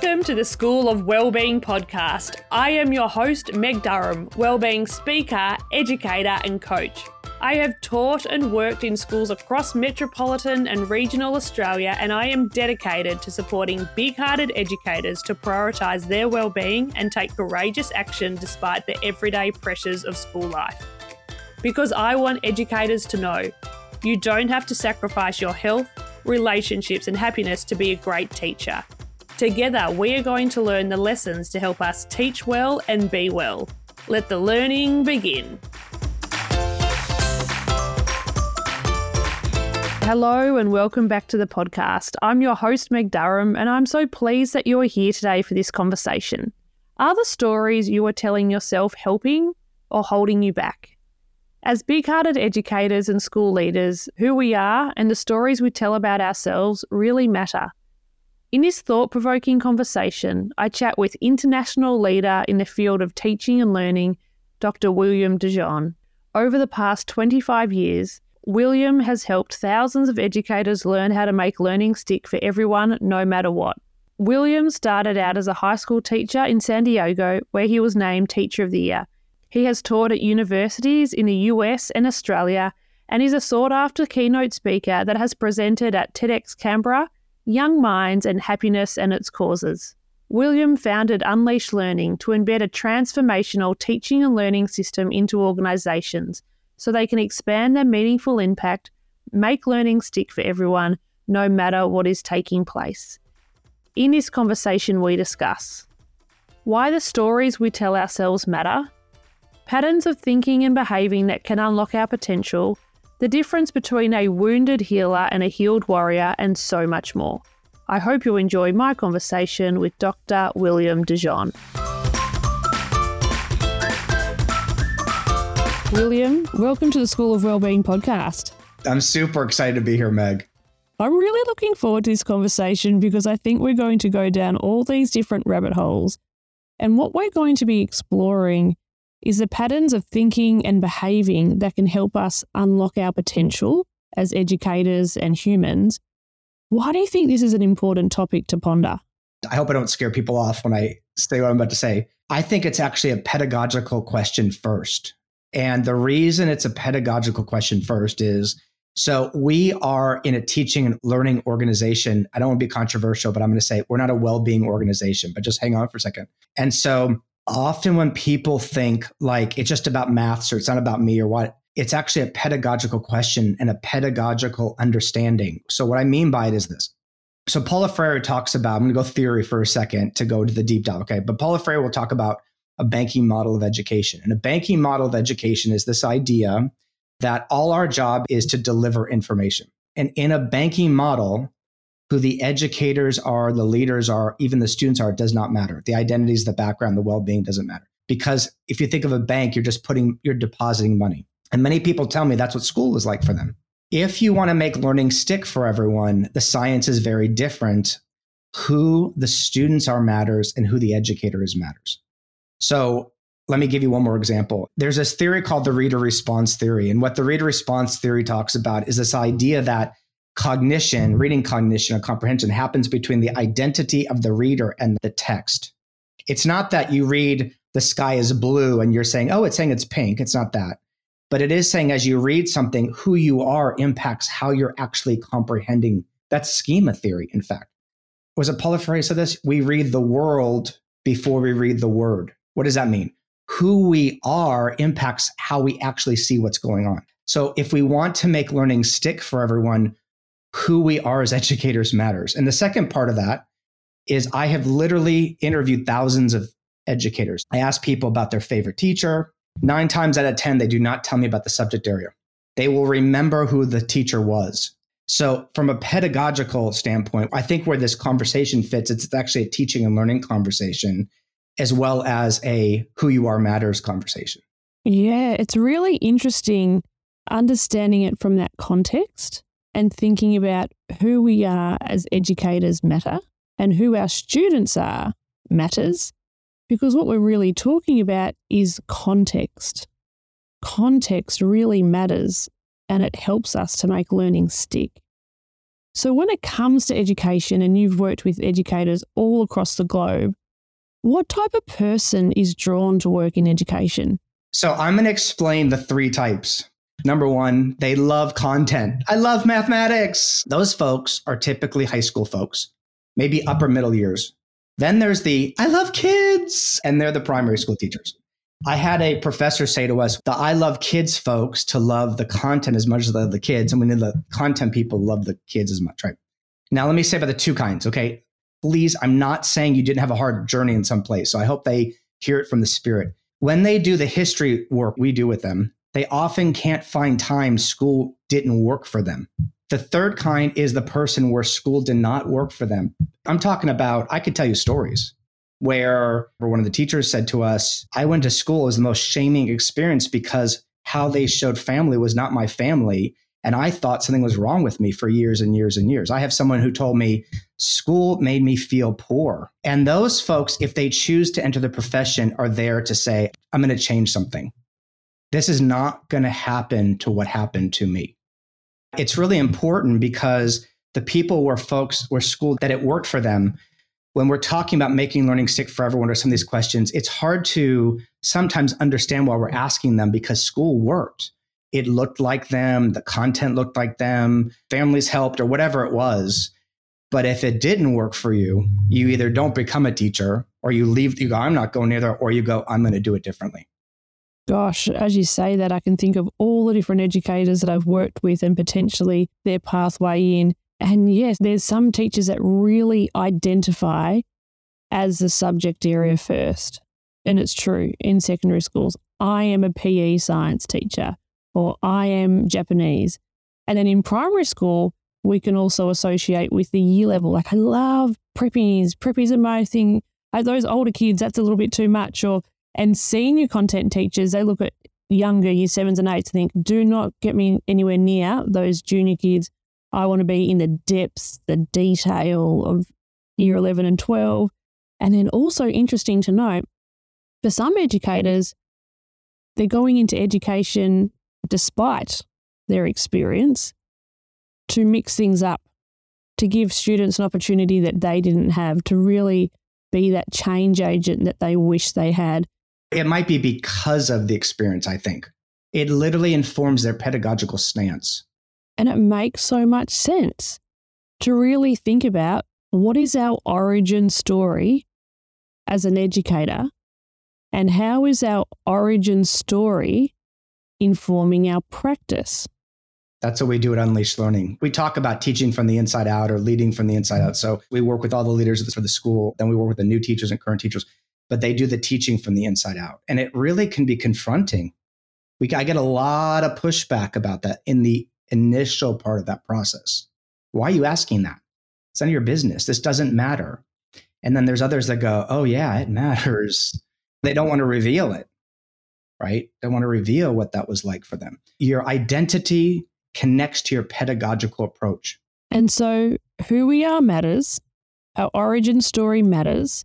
Welcome to the School of Wellbeing podcast. I am your host, Meg Durham, wellbeing speaker, educator, and coach. I have taught and worked in schools across metropolitan and regional Australia, and I am dedicated to supporting big hearted educators to prioritise their well-being and take courageous action despite the everyday pressures of school life. Because I want educators to know you don't have to sacrifice your health, relationships, and happiness to be a great teacher. Together, we are going to learn the lessons to help us teach well and be well. Let the learning begin. Hello and welcome back to the podcast. I'm your host, Meg Durham, and I'm so pleased that you are here today for this conversation. Are the stories you are telling yourself helping or holding you back? As big hearted educators and school leaders, who we are and the stories we tell about ourselves really matter. In this thought provoking conversation, I chat with international leader in the field of teaching and learning, Dr. William De. Over the past 25 years, William has helped thousands of educators learn how to make learning stick for everyone, no matter what. William started out as a high school teacher in San Diego, where he was named Teacher of the Year. He has taught at universities in the US and Australia and is a sought after keynote speaker that has presented at TEDx Canberra, Young Minds, and Happiness and its Causes. William founded Unleash Learning to embed a transformational teaching and learning system into organisations so they can expand their meaningful impact, make learning stick for everyone, no matter what is taking place. In this conversation, we discuss why the stories we tell ourselves matter, patterns of thinking and behaving that can unlock our potential, the difference between a wounded healer and a healed warrior, and so much more. I hope you enjoy my conversation with Dr. William DeJean. William, welcome to the School of Wellbeing podcast. I'm super excited to be here, Meg. I'm really looking forward to this conversation because I think we're going to go down all these different rabbit holes. And what we're going to be exploring is the patterns of thinking and behaving that can help us unlock our potential as educators and humans. Why do you think this is an important topic to ponder? I hope I don't scare people off when I say what I'm about to say. I think it's actually a pedagogical question first. And the reason it's a pedagogical question first is so we are in a teaching and learning organization. I don't want to be controversial, but I'm going to say we're not a well being organization, but just hang on for a second. And so often when people think like it's just about maths or it's not about me or what, it's actually a pedagogical question and a pedagogical understanding. So what I mean by it is this. So Paulo Freire talks about, I'm going to go theory for a second to go to the deep dive. Okay. But Paulo Freire will talk about a banking model of education. And a banking model of education is this idea that all our job is to deliver information. And in a banking model, who the educators are, the leaders are, even the students are, does not matter. The identities, the background, the well being doesn't matter. Because if you think of a bank, you're just putting, you're depositing money. And many people tell me that's what school is like for them. If you want to make learning stick for everyone, the science is very different. Who the students are matters and who the educator is matters. So let me give you one more example. There's this theory called the reader response theory. And what the reader response theory talks about is this idea that cognition, reading cognition or comprehension happens between the identity of the reader and the text. It's not that you read the sky is blue and you're saying, oh, it's saying it's pink. It's not that. But it is saying as you read something, who you are impacts how you're actually comprehending. That's schema theory, in fact. Was it Paulo Freire said this? We read the world before we read the word. What does that mean? Who we are impacts how we actually see what's going on. So if we want to make learning stick for everyone, who we are as educators matters. And the second part of that is I have literally interviewed thousands of educators. I ask people about their favorite teacher. Nine times out of 10, they do not tell me about the subject area. They will remember who the teacher was. So, from a pedagogical standpoint, I think where this conversation fits, it's actually a teaching and learning conversation as well as a who you are matters conversation. Yeah, it's really interesting understanding it from that context and thinking about who we are as educators matter and who our students are matters because what we're really talking about is context. Context really matters and it helps us to make learning stick. So, when it comes to education, and you've worked with educators all across the globe, what type of person is drawn to work in education? So, I'm going to explain the three types. Number one, they love content. I love mathematics. Those folks are typically high school folks, maybe upper middle years. Then there's the I love kids, and they're the primary school teachers. I had a professor say to us, the I love kids folks to love the content as much as they love the kids. And we need the content people love the kids as much, right? Now, let me say about the two kinds, okay? Please, I'm not saying you didn't have a hard journey in some place. So I hope they hear it from the spirit. When they do the history work we do with them, they often can't find time school didn't work for them. The third kind is the person where school did not work for them. I'm talking about, I could tell you stories where one of the teachers said to us, I went to school, it was the most shaming experience because how they showed family was not my family. And I thought something was wrong with me for years and years and years. I have someone who told me school made me feel poor. And those folks, if they choose to enter the profession, are there to say, I'm going to change something. This is not going to happen to what happened to me. It's really important because the people were folks were schooled that it worked for them, when we're talking about making learning stick for everyone or some of these questions, it's hard to sometimes understand why we're asking them because school worked. It looked like them, the content looked like them, families helped, or whatever it was. But if it didn't work for you, you either don't become a teacher or you leave, you go, I'm not going there, or you go, I'm going to do it differently. Gosh, as you say that, I can think of all the different educators that I've worked with and potentially their pathway in. And yes, there's some teachers that really identify as the subject area first. And it's true in secondary schools. I am a PE science teacher or I am Japanese. And then in primary school, we can also associate with the year level. Like, I love preppies. Preppies are my thing. Those older kids, that's a little bit too much. Or and senior content teachers, they look at younger year sevens and eights and think, do not get me anywhere near those junior kids. I want to be in the depths, the detail of year 11 and 12. And then also interesting to note, for some educators, they're going into education despite their experience to mix things up, to give students an opportunity that they didn't have, to really be that change agent that they wish they had. It might be because of the experience, I think. It literally informs their pedagogical stance. And it makes so much sense to really think about what is our origin story as an educator and how is our origin story informing our practice? That's what we do at Unleashed Learning. We talk about teaching from the inside out or leading from the inside out. So we work with all the leaders for the school, then we work with the new teachers and current teachers but they do the teaching from the inside out. And it really can be confronting. We, I get a lot of pushback about that in the initial part of that process. Why are you asking that? It's none of your business. This doesn't matter. And then there's others that go, oh, yeah, it matters. They don't want to reveal it, right? They want to reveal what that was like for them. Your identity connects to your pedagogical approach. And so, who we are matters, our origin story matters,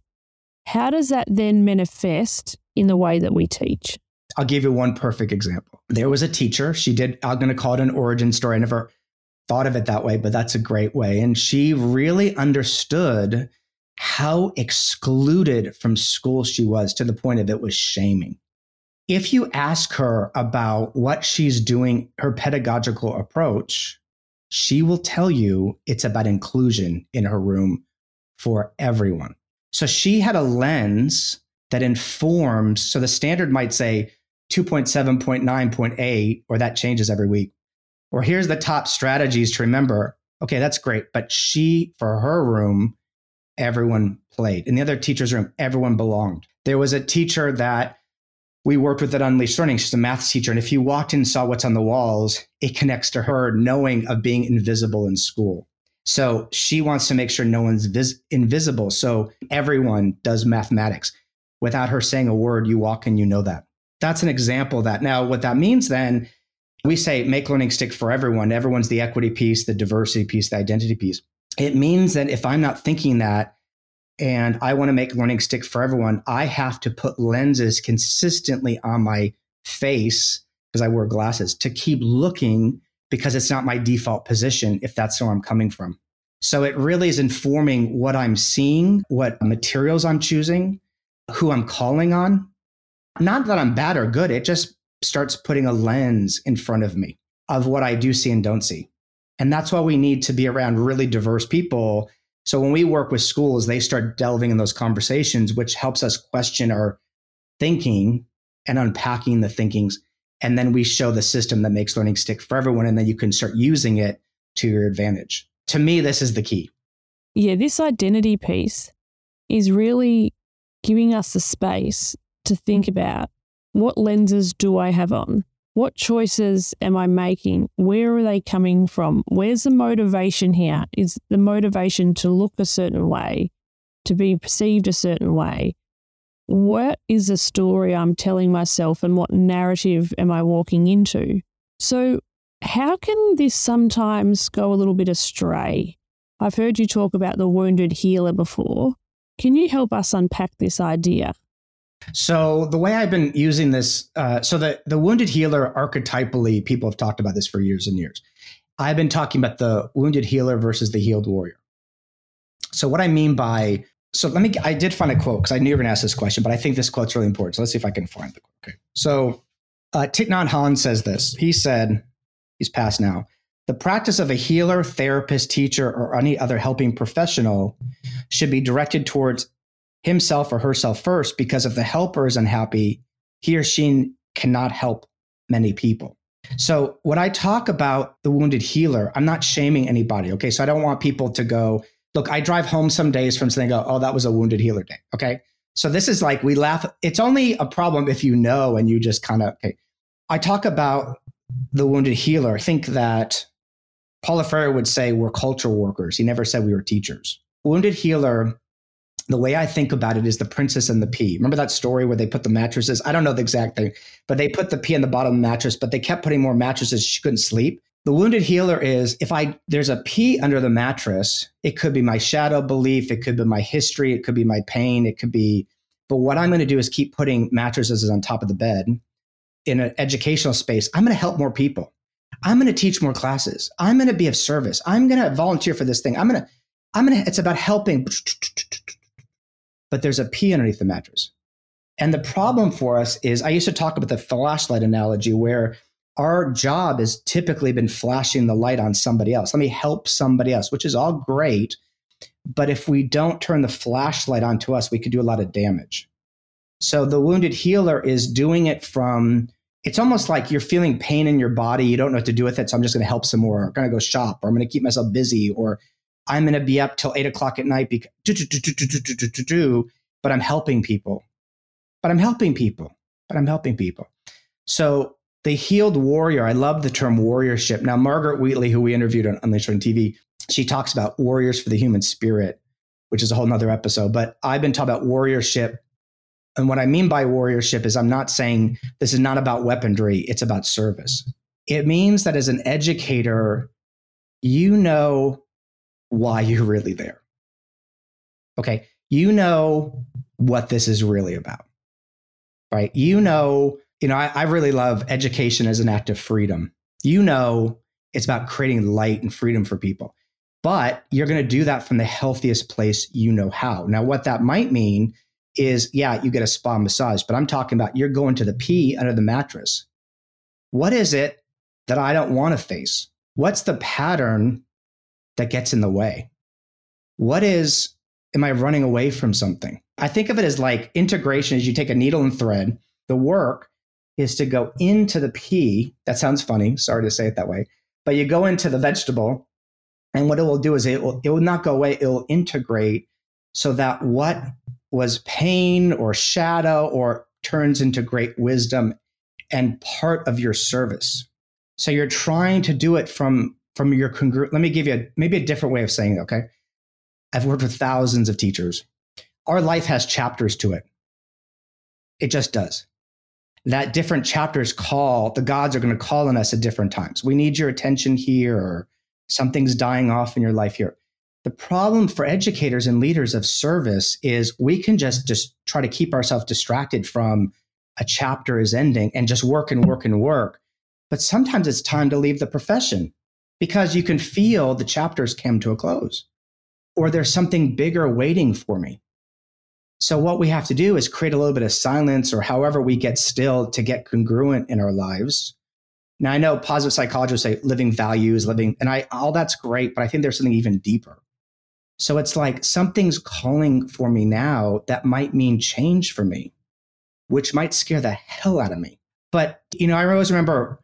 how does that then manifest in the way that we teach? I'll give you one perfect example. There was a teacher. She did, I'm going to call it an origin story. I never thought of it that way, but that's a great way. And she really understood how excluded from school she was to the point of it was shaming. If you ask her about what she's doing, her pedagogical approach, she will tell you it's about inclusion in her room for everyone. So she had a lens that informs. So the standard might say 2.7.9.8, or that changes every week. Or here's the top strategies to remember. Okay, that's great. But she, for her room, everyone played. In the other teacher's room, everyone belonged. There was a teacher that we worked with at Unleashed Learning. She's a math teacher. And if you walked in and saw what's on the walls, it connects to her knowing of being invisible in school. So she wants to make sure no one's vis- invisible. So everyone does mathematics. Without her saying a word, you walk and you know that. That's an example of that. Now, what that means then, we say make learning stick for everyone. Everyone's the equity piece, the diversity piece, the identity piece. It means that if I'm not thinking that and I want to make learning stick for everyone, I have to put lenses consistently on my face because I wear glasses to keep looking because it's not my default position if that's where I'm coming from. So it really is informing what I'm seeing, what materials I'm choosing, who I'm calling on. Not that I'm bad or good, it just starts putting a lens in front of me of what I do see and don't see. And that's why we need to be around really diverse people. So when we work with schools, they start delving in those conversations, which helps us question our thinking and unpacking the thinkings. And then we show the system that makes learning stick for everyone. And then you can start using it to your advantage. To me, this is the key. Yeah, this identity piece is really giving us the space to think about what lenses do I have on? What choices am I making? Where are they coming from? Where's the motivation here? Is the motivation to look a certain way, to be perceived a certain way? What is the story I'm telling myself and what narrative am I walking into? So, how can this sometimes go a little bit astray? I've heard you talk about the wounded healer before. Can you help us unpack this idea? So the way I've been using this, uh, so the the wounded healer archetypally, people have talked about this for years and years. I've been talking about the wounded healer versus the healed warrior. So what I mean by so let me I did find a quote because I knew you were going to ask this question, but I think this quote's really important. So let's see if I can find the quote. Okay. So uh, Thich Nhat Hanh says this. He said, he's passed now. The practice of a healer, therapist, teacher, or any other helping professional should be directed towards himself or herself first because if the helper is unhappy, he or she cannot help many people. So, when I talk about the wounded healer, I'm not shaming anybody. Okay. So, I don't want people to go, look, I drive home some days from go, oh, that was a wounded healer day. Okay. So, this is like we laugh. It's only a problem if you know and you just kind of, okay. I talk about the wounded healer. I think that Paulo Freire would say we're cultural workers. He never said we were teachers. Wounded healer the way I think about it is the princess and the pea. Remember that story where they put the mattresses? I don't know the exact thing, but they put the pea in the bottom of the mattress, but they kept putting more mattresses. She couldn't sleep. The wounded healer is if I there's a pea under the mattress, it could be my shadow belief, it could be my history, it could be my pain, it could be. But what I'm going to do is keep putting mattresses on top of the bed in an educational space. I'm going to help more people. I'm going to teach more classes. I'm going to be of service. I'm going to volunteer for this thing. I'm going to. I'm going to. It's about helping but there's a pea underneath the mattress. And the problem for us is I used to talk about the flashlight analogy where our job has typically been flashing the light on somebody else. Let me help somebody else, which is all great. But if we don't turn the flashlight onto us, we could do a lot of damage. So the wounded healer is doing it from it's almost like you're feeling pain in your body. You don't know what to do with it. So I'm just going to help some more. I'm going to go shop or I'm going to keep myself busy or I'm going to be up till eight o'clock at night because, but I'm helping people. But I'm helping people. But I'm helping people. So the healed warrior, I love the term warriorship. Now, Margaret Wheatley, who we interviewed on Unleashed on TV, she talks about warriors for the human spirit, which is a whole nother episode. But I've been talking about warriorship. And what I mean by warriorship is I'm not saying this is not about weaponry, it's about service. It means that as an educator, you know why you're really there. Okay. You know what this is really about, right? You know, you know, I, I really love education as an act of freedom. You know, it's about creating light and freedom for people, but you're going to do that from the healthiest place you know how. Now, what that might mean is, yeah, you get a spa massage, but I'm talking about you're going to the pea under the mattress. What is it that I don't want to face? What's the pattern that gets in the way? What is, am I running away from something? I think of it as like integration as you take a needle and thread. The work is to go into the pea. That sounds funny. Sorry to say it that way. But you go into the vegetable, and what it will do is it will, it will not go away. It will integrate so that what was pain or shadow or turns into great wisdom and part of your service. So you're trying to do it from from your congruent. Let me give you a, maybe a different way of saying it. Okay. I've worked with thousands of teachers. Our life has chapters to it. It just does. That different chapters call, the gods are going to call on us at different times. We need your attention here, or something's dying off in your life here. The problem for educators and leaders of service is we can just, just try to keep ourselves distracted from a chapter is ending and just work and work and work. But sometimes it's time to leave the profession because you can feel the chapters come to a close. or there's something bigger waiting for me. So, what we have to do is create a little bit of silence or however we get still to get congruent in our lives. Now, I know positive psychologists say living values, living, and I, all that's great, but I think there's something even deeper. So, it's like something's calling for me now that might mean change for me, which might scare the hell out of me. But, you know, I always remember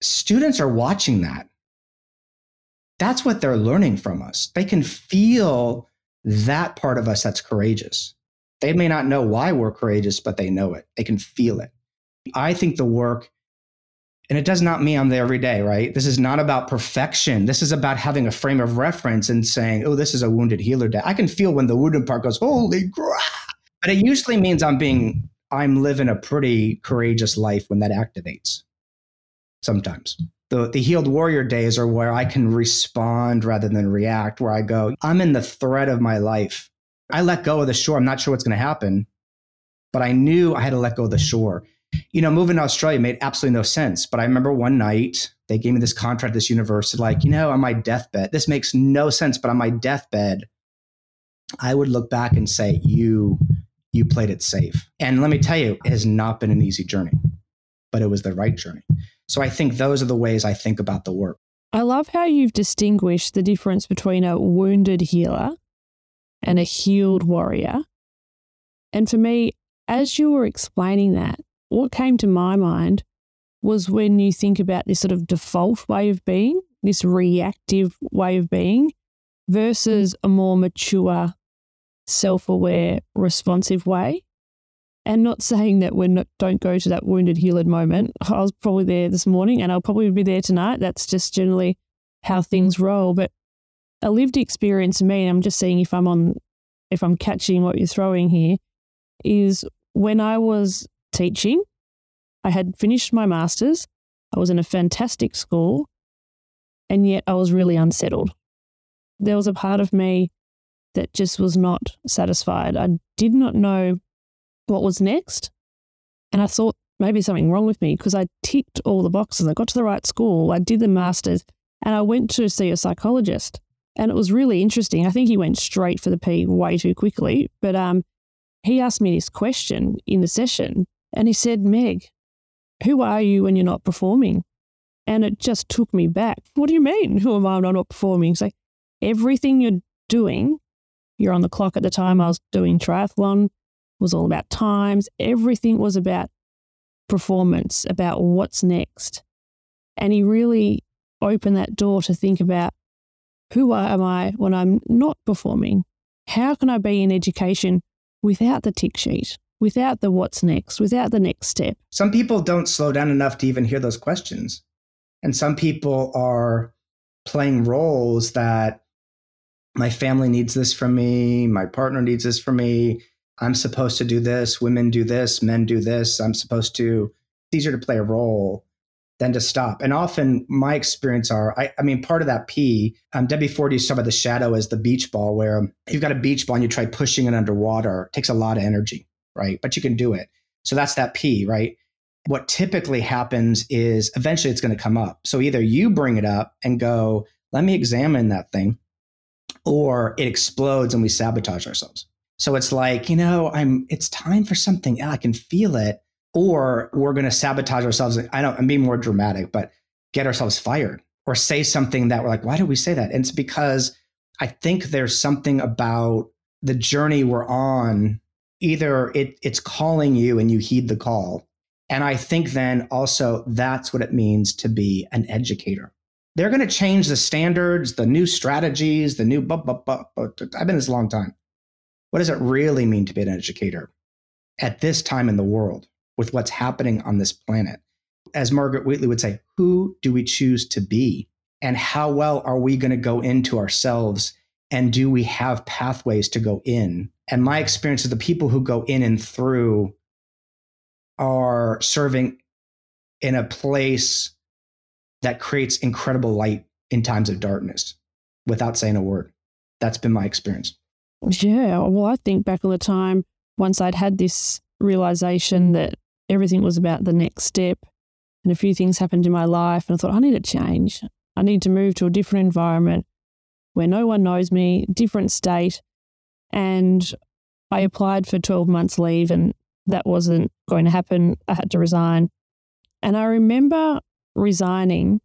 students are watching that. That's what they're learning from us. They can feel that part of us that's courageous. They may not know why we're courageous, but they know it. They can feel it. I think the work, and it does not mean I'm there every day, right? This is not about perfection. This is about having a frame of reference and saying, oh, this is a wounded healer day. I can feel when the wounded part goes, holy crap. But it usually means I'm being, I'm living a pretty courageous life when that activates sometimes the, the healed warrior days are where I can respond rather than react, where I go, I'm in the thread of my life. I let go of the shore. I'm not sure what's going to happen, but I knew I had to let go of the shore. You know, moving to Australia made absolutely no sense. But I remember one night they gave me this contract, this university, like, you know, on my deathbed, this makes no sense, but on my deathbed, I would look back and say, you, you played it safe. And let me tell you, it has not been an easy journey, but it was the right journey. So I think those are the ways I think about the work. I love how you've distinguished the difference between a wounded healer and a healed warrior. And for me, as you were explaining that, what came to my mind was when you think about this sort of default way of being, this reactive way of being, versus a more mature, self aware, responsive way and not saying that we don't go to that wounded healed moment. I was probably there this morning and I'll probably be there tonight. That's just generally how things roll. But a lived experience for me, and I'm just seeing if I'm on, if I'm catching what you're throwing here, is when I was teaching, I had finished my master's, I was in a fantastic school, and yet I was really unsettled. There was a part of me that just was not satisfied. I did not know what was next. And I thought maybe something wrong with me because I ticked all the boxes. I got to the right school, I did the master's, and I went to see a psychologist. And it was really interesting. I think he went straight for the pea way too quickly. But um, he asked me this question in the session and he said, Meg, who are you when you're not performing? And it just took me back. What do you mean? Who am I when I'm not performing? So everything you're doing, you're on the clock at the time I was doing triathlon, was all about times. Everything was about performance, about what's next. And he really opened that door to think about who am I when I'm not performing? How can I be in education without the tick sheet, without the what's next, without the next step? Some people don't slow down enough to even hear those questions. And some people are playing roles that my family needs this from me, my partner needs this from me, I'm supposed to do this, women do this, men do this. I'm supposed to, it's easier to play a role than to stop. And often my experience are, I, I mean, part of that pea, um, Debbie Ford used to talk about the shadow as the beach ball, where you've got a beach ball and you try pushing it underwater. It takes a lot of energy, right? But you can do it. So that's that pea, right? What typically happens is eventually it's going to come up. So either you bring it up and go, let me examine that thing, or it explodes and we sabotage ourselves. So it's like, you know, I'm it's time for something. I can feel it. Or we're gonna sabotage ourselves. I don't I'm being more dramatic, but get ourselves fired or say something that we're like, why did we say that? And it's because I think there's something about the journey we're on. Either it, it's calling you and you heed the call. And I think then also that's what it means to be an educator. They're going to change the standards, the new strategies, the new, I've been this a long time. What does it really mean to be an educator at this time in the world with what's happening on this planet? As Margaret Wheatley would say, who do we choose to be? And how well are we going to go into ourselves? And do we have pathways to go in? And my experience is the people who go in and through are serving in a place that creates incredible light in times of darkness without saying a word. That's been my experience. Yeah. Well, I think back on the time once I'd had this realization that everything was about the next step and a few things happened in my life and I thought, I need to change. I need to move to a different environment where no one knows me, different state. And I applied for 12 months leave and that wasn't going to happen. I had to resign. And I remember resigning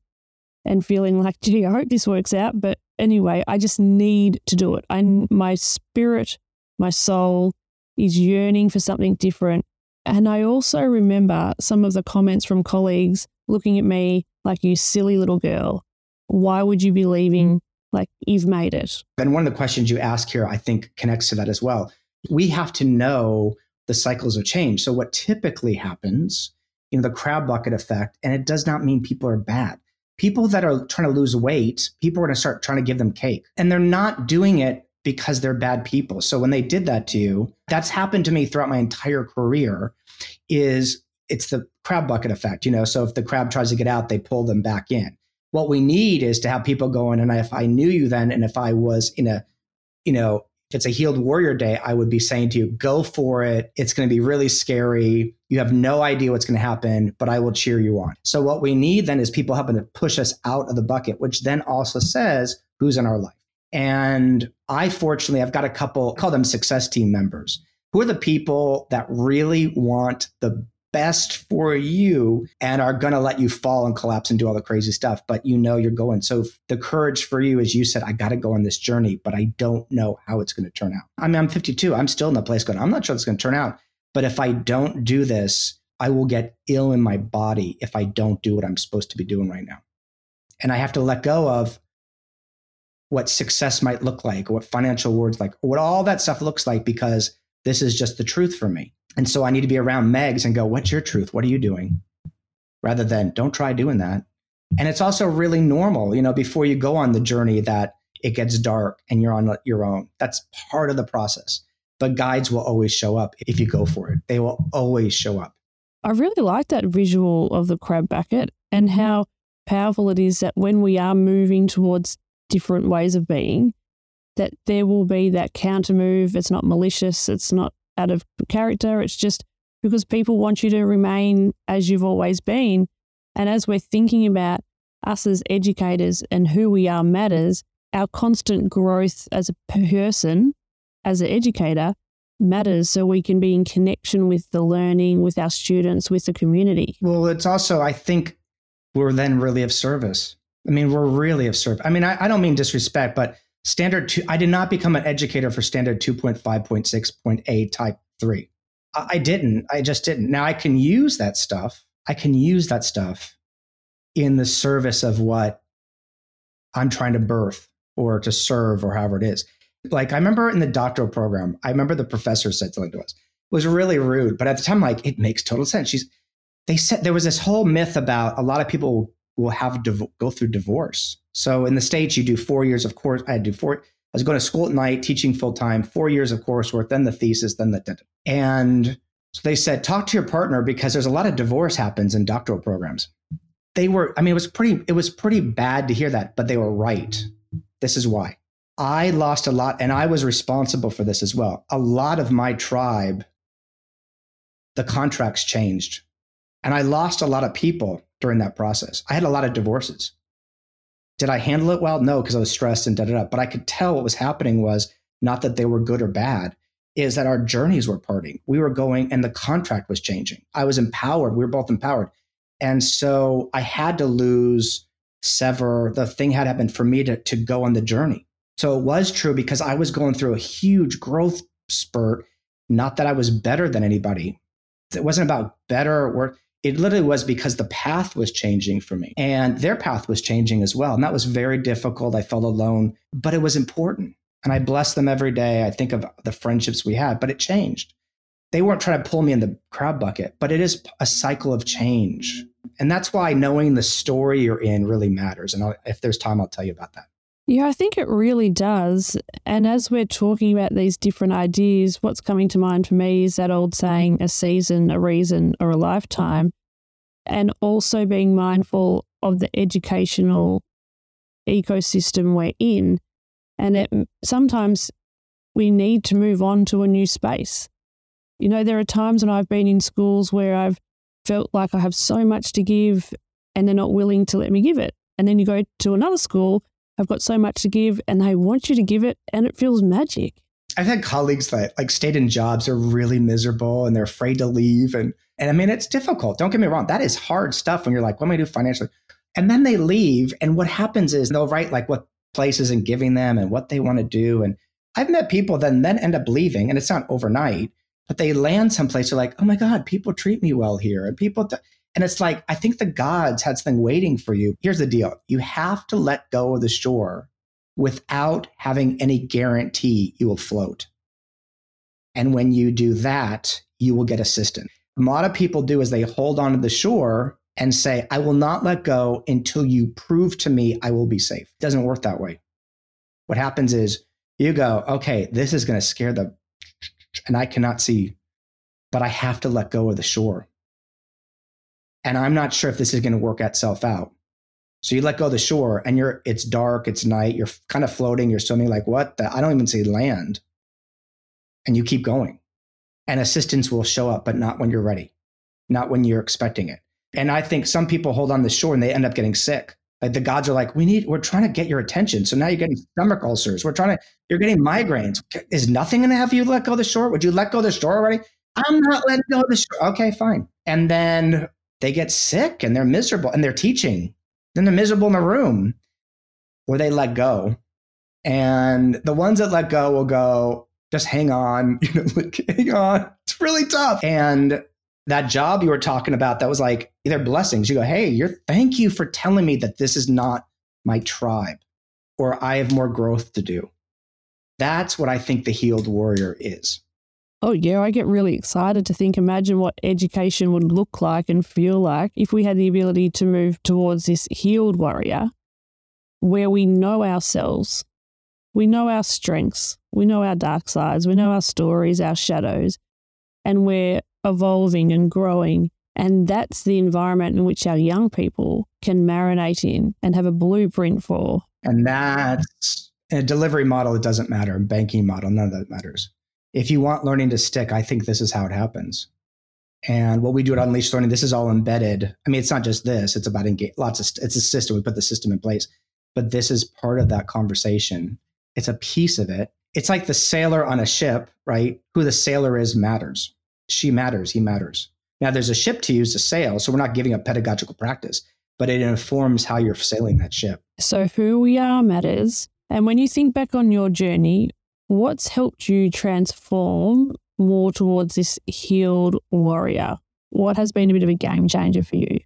and feeling like, gee, I hope this works out. But anyway, I just need to do it. I, my spirit, my soul is yearning for something different. And I also remember some of the comments from colleagues looking at me like, you silly little girl. Why would you be leaving? Mm. Like, you've made it. And one of the questions you ask here, I think, connects to that as well. We have to know the cycles of change. So, what typically happens, you know, the crab bucket effect, and it does not mean people are bad. People that are trying to lose weight, people are going to start trying to give them cake. And they're not doing it because they're bad people. So when they did that to you, that's happened to me throughout my entire career is it's the crab bucket effect, you know. So if the crab tries to get out, they pull them back in. What we need is to have people going, and if I knew you then, and if I was in a, you know, if it's a healed warrior day, I would be saying to you, go for it. It's going to be really scary. You have no idea what's going to happen, but I will cheer you on. So what we need then is people helping to push us out of the bucket, which then also says who's in our life. And I fortunately, I've got a couple, call them success team members, who are the people that really want the best for you and are going to let you fall and collapse and do all the crazy stuff, but you know you're going. So the courage for you is you said, I got to go on this journey, but I don't know how it's going to turn out. I mean, I'm 52. I'm still in the place going, I'm not sure it's going to turn out. But if I don't do this, I will get ill in my body if I don't do what I'm supposed to be doing right now. And I have to let go of what success might look like, what financial words like, what all that stuff looks like, because this is just the truth for me. And so I need to be around Megs and go, what's your truth? What are you doing? Rather than don't try doing that. And it's also really normal, you know, before you go on the journey that it gets dark and you're on your own. That's part of the process. But guides will always show up if you go for it. They will always show up. I really like that visual of the crab bucket and how powerful it is that when we are moving towards different ways of being, that there will be that counter move. It's not malicious, it's not out of character, it's just because people want you to remain as you've always been. And as we're thinking about us as educators and who we are matters, our constant growth as a person, as an educator, matters so we can be in connection with the learning, with our students, with the community. Well, it's also, I think, we're then really of service. I mean, we're really of service. I mean, I, I don't mean disrespect, but standard two, I did not become an educator for standard 2.5.6.8 type three. I, I didn't. I just didn't. Now I can use that stuff. I can use that stuff in the service of what I'm trying to birth or to serve or however it is. Like I remember in the doctoral program, I remember the professor said something to us. It was really rude, but at the time, like it makes total sense. She's they said there was this whole myth about a lot of people will have div- go through divorce. So in the states, you do four years of course. I had to do four. I was going to school at night, teaching full time, four years of coursework, then the thesis, then the and so they said talk to your partner because there's a lot of divorce happens in doctoral programs. They were, I mean, it was pretty, it was pretty bad to hear that, but they were right. This is why I lost a lot, and I was responsible for this as well. A lot of my tribe, the contracts changed, and I lost a lot of people during that process. I had a lot of divorces. Did I handle it well? No, because I was stressed and da da da. But I could tell what was happening was not that they were good or bad, is that our journeys were parting. We were going and the contract was changing. I was empowered. We were both empowered. And so I had to lose, sever. The thing had happened for me to, to go on the journey. So it was true because I was going through a huge growth spurt. Not that I was better than anybody. It wasn't about better or it literally was because the path was changing for me and their path was changing as well. And that was very difficult. I felt alone, but it was important. And I bless them every day. I think of the friendships we had, but it changed. They weren't trying to pull me in the crab bucket, but it is a cycle of change. And that's why knowing the story you're in really matters. And I'll, if there's time, I'll tell you about that. Yeah, I think it really does. And as we're talking about these different ideas, what's coming to mind for me is that old saying, a season, a reason, or a lifetime. And also being mindful of the educational ecosystem we're in. And it, sometimes we need to move on to a new space. You know, there are times when I've been in schools where I've felt like I have so much to give and they're not willing to let me give it. And then you go to another school have got so much to give and they want you to give it and it feels magic. I've had colleagues that like stayed in jobs are really miserable and they're afraid to leave. And and I mean it's difficult. Don't get me wrong. That is hard stuff when you're like, what am I do financially? And then they leave. And what happens is they'll write like what places and giving them and what they want to do. And I've met people that then end up leaving, and it's not overnight, but they land someplace. They're like, oh my God, people treat me well here. And people and it's like, I think the gods had something waiting for you. Here's the deal. You have to let go of the shore without having any guarantee you will float. And when you do that, you will get assistance. A lot of people do is they hold on to the shore and say, I will not let go until you prove to me I will be safe. It doesn't work that way. What happens is you go, okay, this is going to scare the, and I cannot see, but I have to let go of the shore. And I'm not sure if this is going to work itself out. So you let go of the shore and you're, it's dark, it's night, you're kind of floating, you're swimming like, what? The, I don't even see land. And you keep going. And assistance will show up, but not when you're ready, not when you're expecting it. And I think some people hold on the shore and they end up getting sick. Like the gods are like, we need, we're trying to get your attention. So now you're getting stomach ulcers. We're trying to, you're getting migraines. Is nothing going to have you let go of the shore? Would you let go of the shore already? I'm not letting go of the shore. Okay, fine. And then they get sick and they're miserable and they're teaching then they're miserable in the room where they let go. And the ones that let go will go, just hang on, you know, like, hang on. It's really tough. And that job you were talking about, that was like either blessings. You go, hey, you're thank you for telling me that this is not my tribe or I have more growth to do. That's what I think the healed warrior is. Oh, yeah, I get really excited to think, imagine what education would look like and feel like if we had the ability to move towards this healed warrior where we know ourselves, we know our strengths, we know our dark sides, we know our stories, our shadows, and we're evolving and growing. And that's the environment in which our young people can marinate in and have a blueprint for. And that's a delivery model, it doesn't matter, a banking model, none of that matters if you want learning to stick, I think this is how it happens. And what we do at Unleashed Learning, this is all embedded. I mean, it's not just this; it's about engage, lots of. It's a system. We put the system in place, but this is part of that conversation. It's a piece of it. It's like the sailor on a ship, right? Who the sailor is matters. She matters. He matters. Now, there's a ship to use to sail, so we're not giving up pedagogical practice, but it informs how you're sailing that ship. So, who we are matters. And when you think back on your journey, What's helped you transform more towards this healed warrior? What has been a bit of a game changer for you?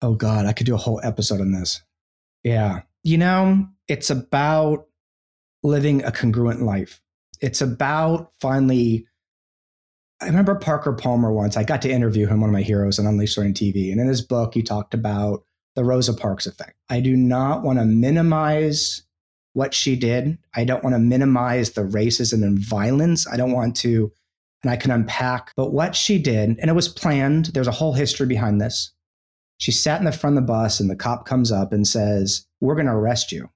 Oh, God, I could do a whole episode on this. Yeah. You know, it's about living a congruent life. It's about finally. I remember Parker Palmer once. I got to interview him, one of my heroes on Unleashed Learning TV. And in his book, he talked about the Rosa Parks effect. I do not want to minimize what she did. I don't want to minimize the racism and violence. I don't want to, and I can unpack, but what she did, and it was planned, there's a whole history behind this. She sat in the front of the bus, and the cop comes up and says, We're going to arrest you.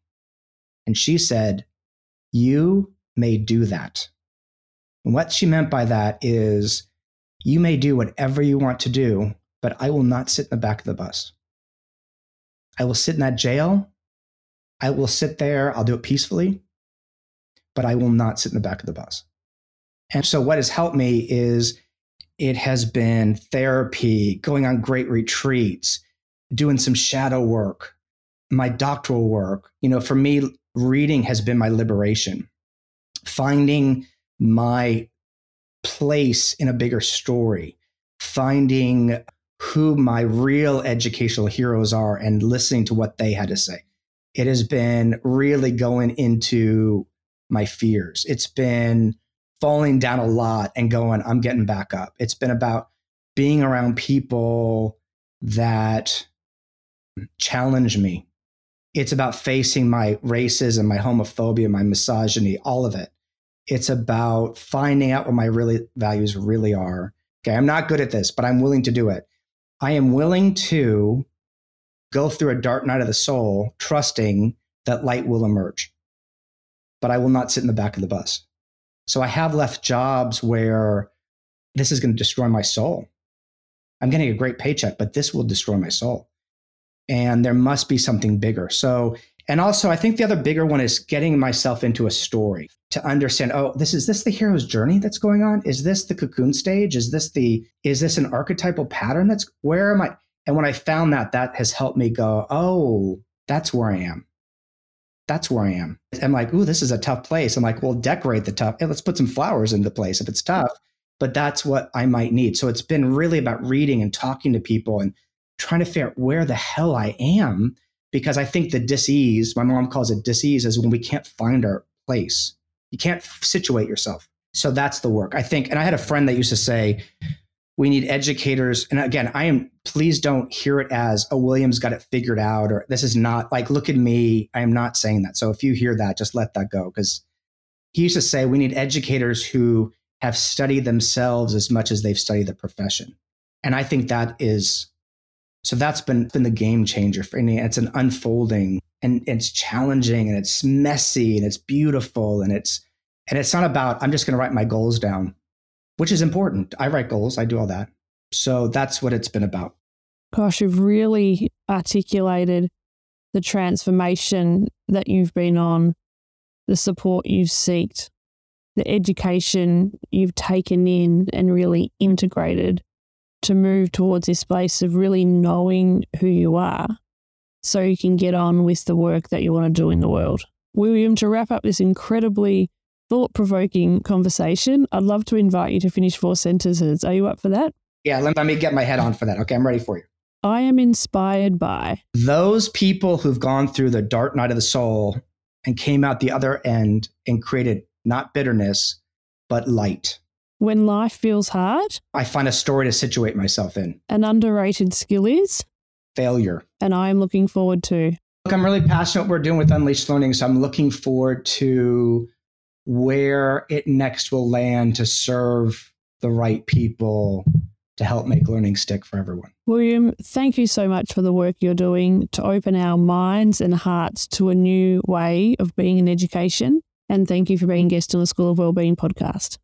And she said, You may do that. And what she meant by that is, You may do whatever you want to do, but I will not sit in the back of the bus. I will sit in that jail I will sit there, I'll do it peacefully, but I will not sit in the back of the bus. And so, what has helped me is it has been therapy, going on great retreats, doing some shadow work, my doctoral work. You know, for me, reading has been my liberation, finding my place in a bigger story, finding who my real educational heroes are and listening to what they had to say it has been really going into my fears. It's been falling down a lot and going, I'm getting back up. It's been about being around people that challenge me. It's about facing my racism, my homophobia, my misogyny, all of it. It's about finding out what my really values really are. Okay, I'm not good at this, but I'm willing to do it. I am willing to go through a dark night of the soul, trusting that light will emerge. But I will not sit in the back of the bus. So I have left jobs where this is going to destroy my soul. I'm getting a great paycheck, but this will destroy my soul. And there must be something bigger. So And also, I think the other bigger one is getting myself into a story to understand, oh, this is this the hero's journey that's going on? Is this the cocoon stage? Is this the is this an archetypal pattern that's where am I? And when I found that, that has helped me go, oh, that's where I am. That's where I am. I'm like, ooh, this is a tough place. I'm like, well, decorate the tough. Hey, let's put some flowers in the place if it's tough. But that's what I might need. So it's been really about reading and talking to people and trying to figure out where the hell I am. Because I think the disease, my mom calls it disease, is when we can't find our place. You can't situate yourself. So that's the work. I think, and I had a friend that used to say, we need educators. And again, I am, please don't hear it as, oh, Williams got it figured out, or this is not like, look at me. I am not saying that. So if you hear that, just let that go. Because he used to say, we need educators who have studied themselves as much as they've studied the profession. And I think that is, so that's been, been the game changer for me. It's an unfolding and it's challenging and it's messy and it's beautiful and it's, and it's not about, I'm just going to write my goals down which is important. I write goals, I do all that. So that's what it's been about. Gosh, you've really articulated the transformation that you've been on, the support you've sought, the education you've taken in and really integrated to move towards this place of really knowing who you are so you can get on with the work that you want to do in the world. William, to wrap up this incredibly thought provoking conversation, I'd love to invite you to finish four sentences. Are you up for that? Yeah, let, let me get my head on for that. Okay, I'm ready for you. I am inspired by those people who've gone through the dark night of the soul and came out the other end and created not bitterness, but light. When life feels hard, I find a story to situate myself in. An underrated skill is failure. And I am looking forward to. Look, I'm really passionate what we're doing with Unleashed Learning. So I'm looking forward to where it next will land to serve the right people to help make learning stick for everyone. William, thank you so much for the work you're doing to open our minds and hearts to a new way of being in education. And thank you for being guest on the School of Wellbeing podcast.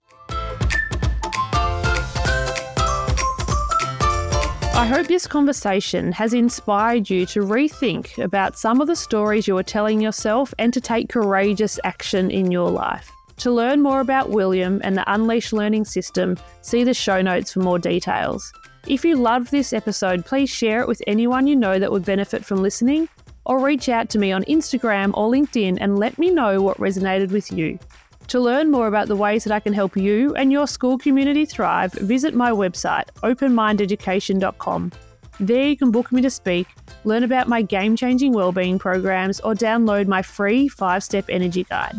I hope this conversation has inspired you to rethink about some of the stories you are telling yourself and to take courageous action in your life. To learn more about William and the Unleash Learning System, see the show notes for more details. If you loved this episode, please share it with anyone you know that would benefit from listening, or reach out to me on Instagram or LinkedIn and let me know what resonated with you. To learn more about the ways that I can help you and your school community thrive, visit my website, openmindeducation.com. There you can book me to speak, learn about my game changing wellbeing programs, or download my free five step energy guide.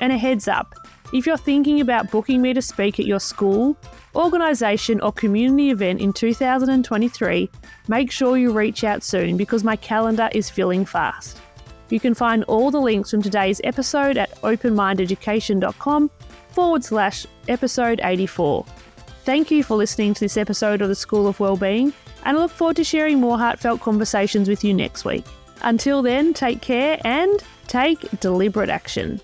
And a heads up if you're thinking about booking me to speak at your school, organisation, or community event in 2023, make sure you reach out soon because my calendar is filling fast. You can find all the links from today's episode at openmindeducation.com forward slash episode 84. Thank you for listening to this episode of the School of Wellbeing, and I look forward to sharing more heartfelt conversations with you next week. Until then, take care and take deliberate action.